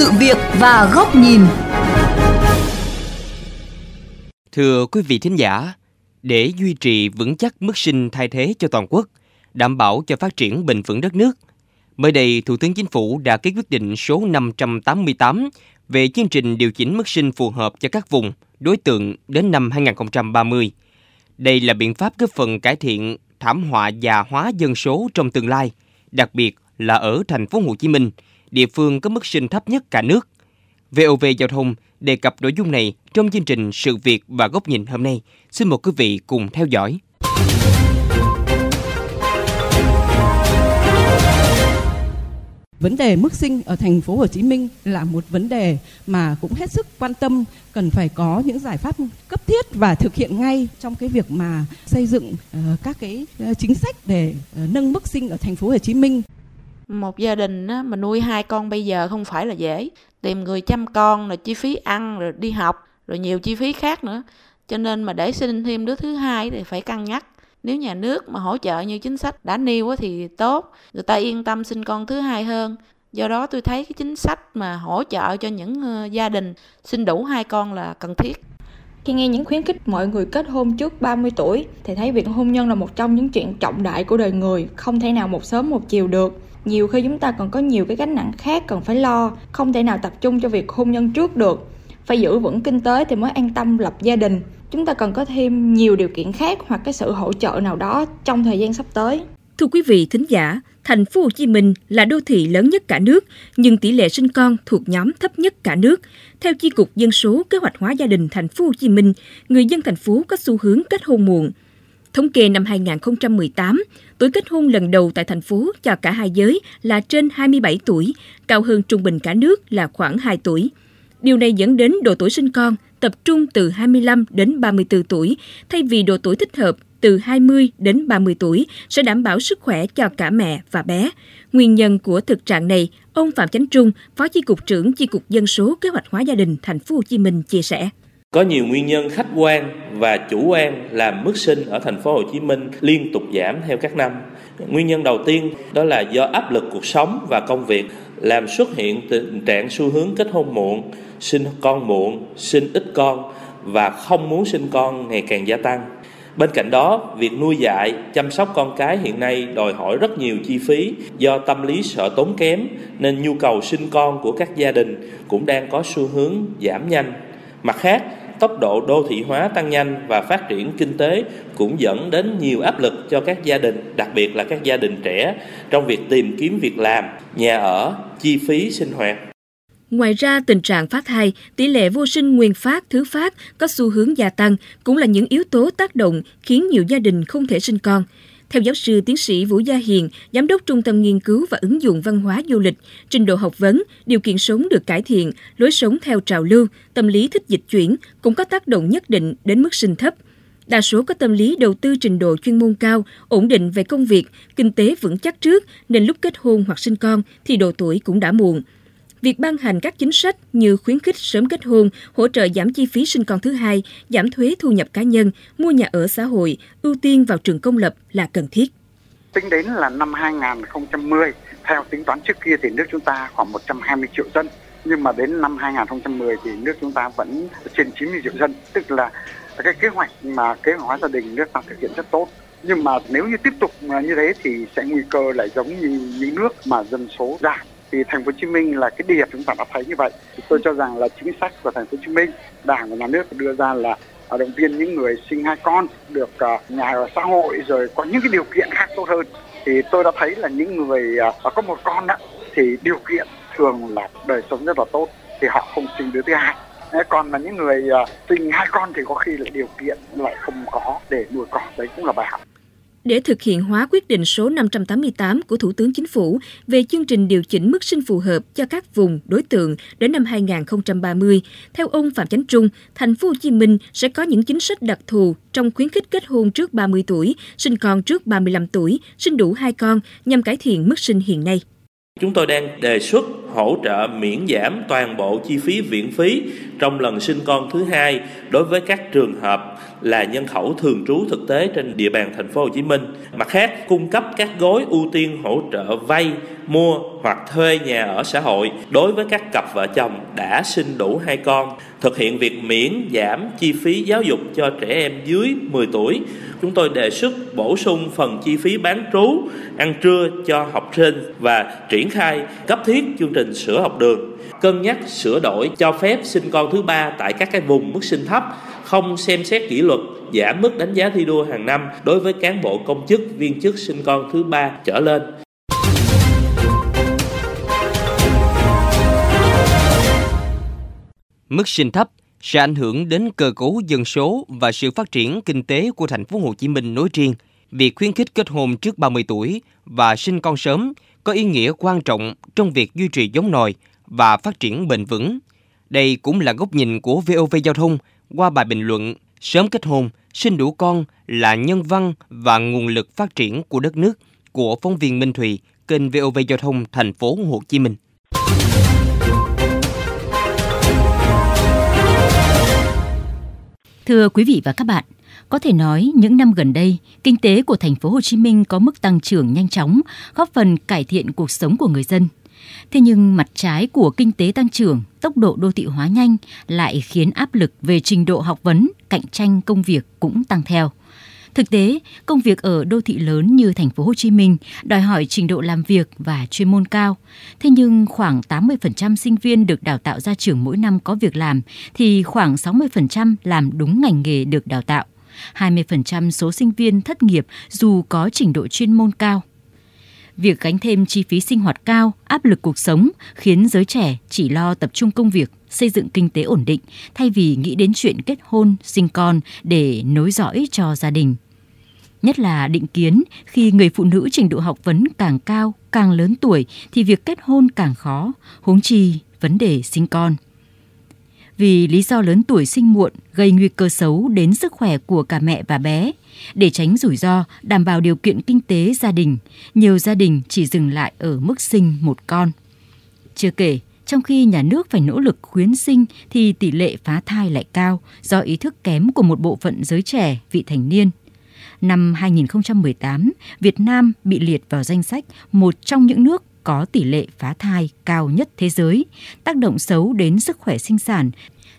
sự việc và góc nhìn. Thưa quý vị thính giả, để duy trì vững chắc mức sinh thay thế cho toàn quốc, đảm bảo cho phát triển bền vững đất nước, mới đây Thủ tướng Chính phủ đã ký quyết định số 588 về chương trình điều chỉnh mức sinh phù hợp cho các vùng, đối tượng đến năm 2030. Đây là biện pháp góp phần cải thiện thảm họa già hóa dân số trong tương lai, đặc biệt là ở thành phố Hồ Chí Minh, địa phương có mức sinh thấp nhất cả nước. VOV Giao thông đề cập nội dung này trong chương trình Sự việc và góc nhìn hôm nay. Xin mời quý vị cùng theo dõi. Vấn đề mức sinh ở thành phố Hồ Chí Minh là một vấn đề mà cũng hết sức quan tâm, cần phải có những giải pháp cấp thiết và thực hiện ngay trong cái việc mà xây dựng ờ, các cái ờ, chính sách để ờ, nâng mức sinh ở thành phố Hồ Chí Minh. Một gia đình á, mà nuôi hai con bây giờ không phải là dễ, tìm người chăm con rồi chi phí ăn rồi đi học rồi nhiều chi phí khác nữa. Cho nên mà để sinh thêm đứa thứ hai thì phải cân nhắc. Nếu nhà nước mà hỗ trợ như chính sách đã nêu thì tốt. Người ta yên tâm sinh con thứ hai hơn. Do đó tôi thấy cái chính sách mà hỗ trợ cho những ờ, gia đình sinh đủ hai con là cần thiết. Khi nghe những khuyến khích mọi người kết hôn trước 30 tuổi thì thấy việc hôn nhân là một trong những chuyện trọng đại của đời người, không thể nào một sớm một chiều được. Nhiều khi chúng ta còn có nhiều cái gánh nặng khác cần phải lo, không thể nào tập trung cho việc hôn nhân trước được. Phải giữ vững kinh tế thì mới an tâm lập gia đình chúng ta cần có thêm nhiều điều kiện khác hoặc cái sự hỗ trợ nào đó trong thời gian sắp tới. Thưa quý vị thính giả, thành phố Hồ Chí Minh là đô thị lớn nhất cả nước, nhưng tỷ lệ sinh con thuộc nhóm thấp nhất cả nước. Theo chi cục dân số kế hoạch hóa gia đình thành phố Hồ Chí Minh, người dân thành phố có xu hướng kết hôn muộn. Thống kê năm 2018, tuổi kết hôn lần đầu tại thành phố cho cả hai giới là trên 27 tuổi, cao hơn trung bình cả nước là khoảng 2 tuổi. Điều này dẫn đến độ tuổi sinh con tập trung từ 25 đến 34 tuổi, thay vì độ tuổi thích hợp từ 20 đến 30 tuổi sẽ đảm bảo sức khỏe cho cả mẹ và bé. Nguyên nhân của thực trạng này, ông Phạm Chánh Trung, Phó Chi cục trưởng Chi cục Dân số Kế hoạch hóa gia đình thành phố Hồ Chí Minh chia sẻ. Có nhiều nguyên nhân khách quan và chủ quan làm mức sinh ở thành phố Hồ Chí Minh liên tục giảm theo các năm. Nguyên nhân đầu tiên đó là do áp lực cuộc sống và công việc làm xuất hiện tình trạng xu hướng kết hôn muộn, sinh con muộn, sinh ít con và không muốn sinh con ngày càng gia tăng. Bên cạnh đó, việc nuôi dạy, chăm sóc con cái hiện nay đòi hỏi rất nhiều chi phí do tâm lý sợ tốn kém nên nhu cầu sinh con của các gia đình cũng đang có xu hướng giảm nhanh. Mặt khác, tốc độ đô thị hóa tăng nhanh và phát triển kinh tế cũng dẫn đến nhiều áp lực cho các gia đình, đặc biệt là các gia đình trẻ trong việc tìm kiếm việc làm, nhà ở, chi phí sinh hoạt. Ngoài ra, tình trạng phá thai, tỷ lệ vô sinh nguyên phát, thứ phát có xu hướng gia tăng cũng là những yếu tố tác động khiến nhiều gia đình không thể sinh con. Theo giáo sư tiến sĩ Vũ Gia Hiền, Giám đốc Trung tâm Nghiên cứu và Ứng dụng Văn hóa Du lịch, trình độ học vấn, điều kiện sống được cải thiện, lối sống theo trào lưu, tâm lý thích dịch chuyển cũng có tác động nhất định đến mức sinh thấp. Đa số có tâm lý đầu tư trình độ chuyên môn cao, ổn định về công việc, kinh tế vững chắc trước, nên lúc kết hôn hoặc sinh con thì độ tuổi cũng đã muộn. Việc ban hành các chính sách như khuyến khích sớm kết hôn, hỗ trợ giảm chi phí sinh con thứ hai, giảm thuế thu nhập cá nhân, mua nhà ở xã hội, ưu tiên vào trường công lập là cần thiết. Tính đến là năm 2010, theo tính toán trước kia thì nước chúng ta khoảng 120 triệu dân. Nhưng mà đến năm 2010 thì nước chúng ta vẫn trên 90 triệu dân. Tức là cái kế hoạch mà kế hoạch hóa gia đình nước ta thực hiện rất tốt nhưng mà nếu như tiếp tục như thế thì sẽ nguy cơ lại giống như những nước mà dân số giảm thì thành phố Hồ Chí Minh là cái điểm chúng ta đã thấy như vậy. Thì tôi cho rằng là chính sách của thành phố Hồ Chí Minh, đảng và nhà nước đưa ra là à, động viên những người sinh hai con được à, nhà ở xã hội rồi có những cái điều kiện khác tốt hơn. Thì tôi đã thấy là những người à, có một con đó thì điều kiện thường là đời sống rất là tốt, thì họ không sinh đứa thứ hai. Còn là những người sinh hai con thì có khi là điều kiện lại không có để nuôi con. Đấy cũng là bài học để thực hiện hóa quyết định số 588 của Thủ tướng Chính phủ về chương trình điều chỉnh mức sinh phù hợp cho các vùng đối tượng đến năm 2030, theo ông Phạm Chánh Trung, thành phố Hồ Chí Minh sẽ có những chính sách đặc thù trong khuyến khích kết hôn trước 30 tuổi, sinh con trước 35 tuổi, sinh đủ hai con nhằm cải thiện mức sinh hiện nay. Chúng tôi đang đề xuất hỗ trợ miễn giảm toàn bộ chi phí viện phí trong lần sinh con thứ hai đối với các trường hợp là nhân khẩu thường trú thực tế trên địa bàn thành phố Hồ Chí Minh. Mặt khác, cung cấp các gói ưu tiên hỗ trợ vay, mua hoặc thuê nhà ở xã hội đối với các cặp vợ chồng đã sinh đủ hai con, thực hiện việc miễn giảm chi phí giáo dục cho trẻ em dưới 10 tuổi. Chúng tôi đề xuất bổ sung phần chi phí bán trú, ăn trưa cho học sinh và triển khai cấp thiết chương trình sữa học đường cân nhắc sửa đổi cho phép sinh con thứ ba tại các cái vùng mức sinh thấp không xem xét kỷ luật giảm mức đánh giá thi đua hàng năm đối với cán bộ công chức viên chức sinh con thứ ba trở lên Mức sinh thấp sẽ ảnh hưởng đến cơ cấu dân số và sự phát triển kinh tế của thành phố Hồ Chí Minh nói riêng. Việc khuyến khích kết hôn trước 30 tuổi và sinh con sớm có ý nghĩa quan trọng trong việc duy trì giống nòi và phát triển bền vững. Đây cũng là góc nhìn của VOV Giao thông qua bài bình luận Sớm kết hôn, sinh đủ con là nhân văn và nguồn lực phát triển của đất nước của phóng viên Minh Thùy, kênh VOV Giao thông thành phố Hồ Chí Minh. Thưa quý vị và các bạn, có thể nói những năm gần đây, kinh tế của thành phố Hồ Chí Minh có mức tăng trưởng nhanh chóng, góp phần cải thiện cuộc sống của người dân. Thế nhưng mặt trái của kinh tế tăng trưởng, tốc độ đô thị hóa nhanh lại khiến áp lực về trình độ học vấn, cạnh tranh công việc cũng tăng theo. Thực tế, công việc ở đô thị lớn như thành phố Hồ Chí Minh đòi hỏi trình độ làm việc và chuyên môn cao. Thế nhưng khoảng 80% sinh viên được đào tạo ra trường mỗi năm có việc làm thì khoảng 60% làm đúng ngành nghề được đào tạo. 20% số sinh viên thất nghiệp dù có trình độ chuyên môn cao. Việc gánh thêm chi phí sinh hoạt cao, áp lực cuộc sống khiến giới trẻ chỉ lo tập trung công việc, xây dựng kinh tế ổn định thay vì nghĩ đến chuyện kết hôn, sinh con để nối dõi cho gia đình. Nhất là định kiến khi người phụ nữ trình độ học vấn càng cao, càng lớn tuổi thì việc kết hôn càng khó, huống chi vấn đề sinh con vì lý do lớn tuổi sinh muộn gây nguy cơ xấu đến sức khỏe của cả mẹ và bé. Để tránh rủi ro, đảm bảo điều kiện kinh tế gia đình, nhiều gia đình chỉ dừng lại ở mức sinh một con. Chưa kể, trong khi nhà nước phải nỗ lực khuyến sinh thì tỷ lệ phá thai lại cao do ý thức kém của một bộ phận giới trẻ vị thành niên. Năm 2018, Việt Nam bị liệt vào danh sách một trong những nước có tỷ lệ phá thai cao nhất thế giới, tác động xấu đến sức khỏe sinh sản,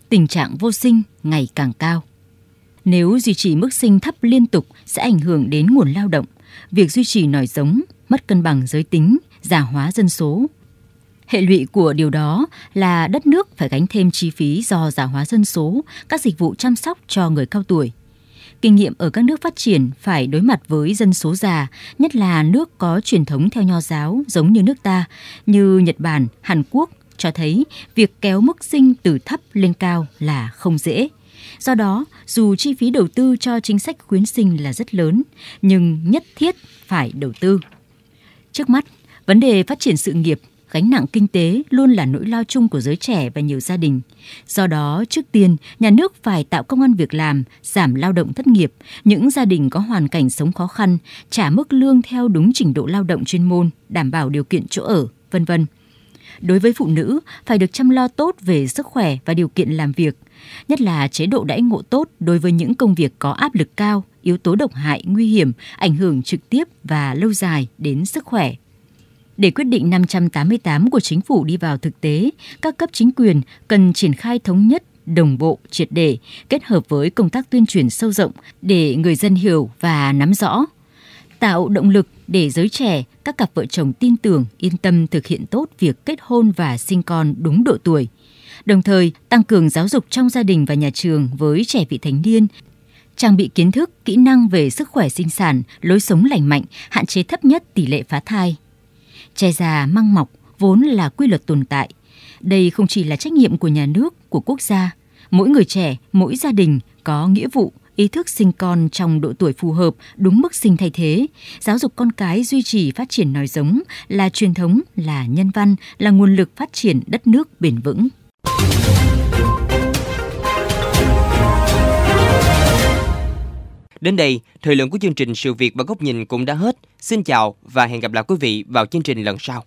tình trạng vô sinh ngày càng cao. Nếu duy trì mức sinh thấp liên tục sẽ ảnh hưởng đến nguồn lao động, việc duy trì nòi giống, mất cân bằng giới tính, già hóa dân số. Hệ lụy của điều đó là đất nước phải gánh thêm chi phí do già hóa dân số, các dịch vụ chăm sóc cho người cao tuổi, kinh nghiệm ở các nước phát triển phải đối mặt với dân số già, nhất là nước có truyền thống theo nho giáo giống như nước ta, như Nhật Bản, Hàn Quốc, cho thấy việc kéo mức sinh từ thấp lên cao là không dễ. Do đó, dù chi phí đầu tư cho chính sách khuyến sinh là rất lớn, nhưng nhất thiết phải đầu tư. Trước mắt, vấn đề phát triển sự nghiệp gánh nặng kinh tế luôn là nỗi lo chung của giới trẻ và nhiều gia đình. Do đó, trước tiên, nhà nước phải tạo công an việc làm, giảm lao động thất nghiệp, những gia đình có hoàn cảnh sống khó khăn, trả mức lương theo đúng trình độ lao động chuyên môn, đảm bảo điều kiện chỗ ở, vân vân. Đối với phụ nữ, phải được chăm lo tốt về sức khỏe và điều kiện làm việc, nhất là chế độ đãi ngộ tốt đối với những công việc có áp lực cao, yếu tố độc hại, nguy hiểm, ảnh hưởng trực tiếp và lâu dài đến sức khỏe. Để quyết định 588 của chính phủ đi vào thực tế, các cấp chính quyền cần triển khai thống nhất đồng bộ, triệt để, kết hợp với công tác tuyên truyền sâu rộng để người dân hiểu và nắm rõ. Tạo động lực để giới trẻ, các cặp vợ chồng tin tưởng, yên tâm thực hiện tốt việc kết hôn và sinh con đúng độ tuổi. Đồng thời, tăng cường giáo dục trong gia đình và nhà trường với trẻ vị thành niên, trang bị kiến thức, kỹ năng về sức khỏe sinh sản, lối sống lành mạnh, hạn chế thấp nhất tỷ lệ phá thai, Che già măng mọc vốn là quy luật tồn tại. Đây không chỉ là trách nhiệm của nhà nước, của quốc gia. Mỗi người trẻ, mỗi gia đình có nghĩa vụ ý thức sinh con trong độ tuổi phù hợp, đúng mức sinh thay thế, giáo dục con cái duy trì phát triển nòi giống là truyền thống, là nhân văn, là nguồn lực phát triển đất nước bền vững. Đến đây, thời lượng của chương trình Sự Việc và Góc Nhìn cũng đã hết. Xin chào và hẹn gặp lại quý vị vào chương trình lần sau.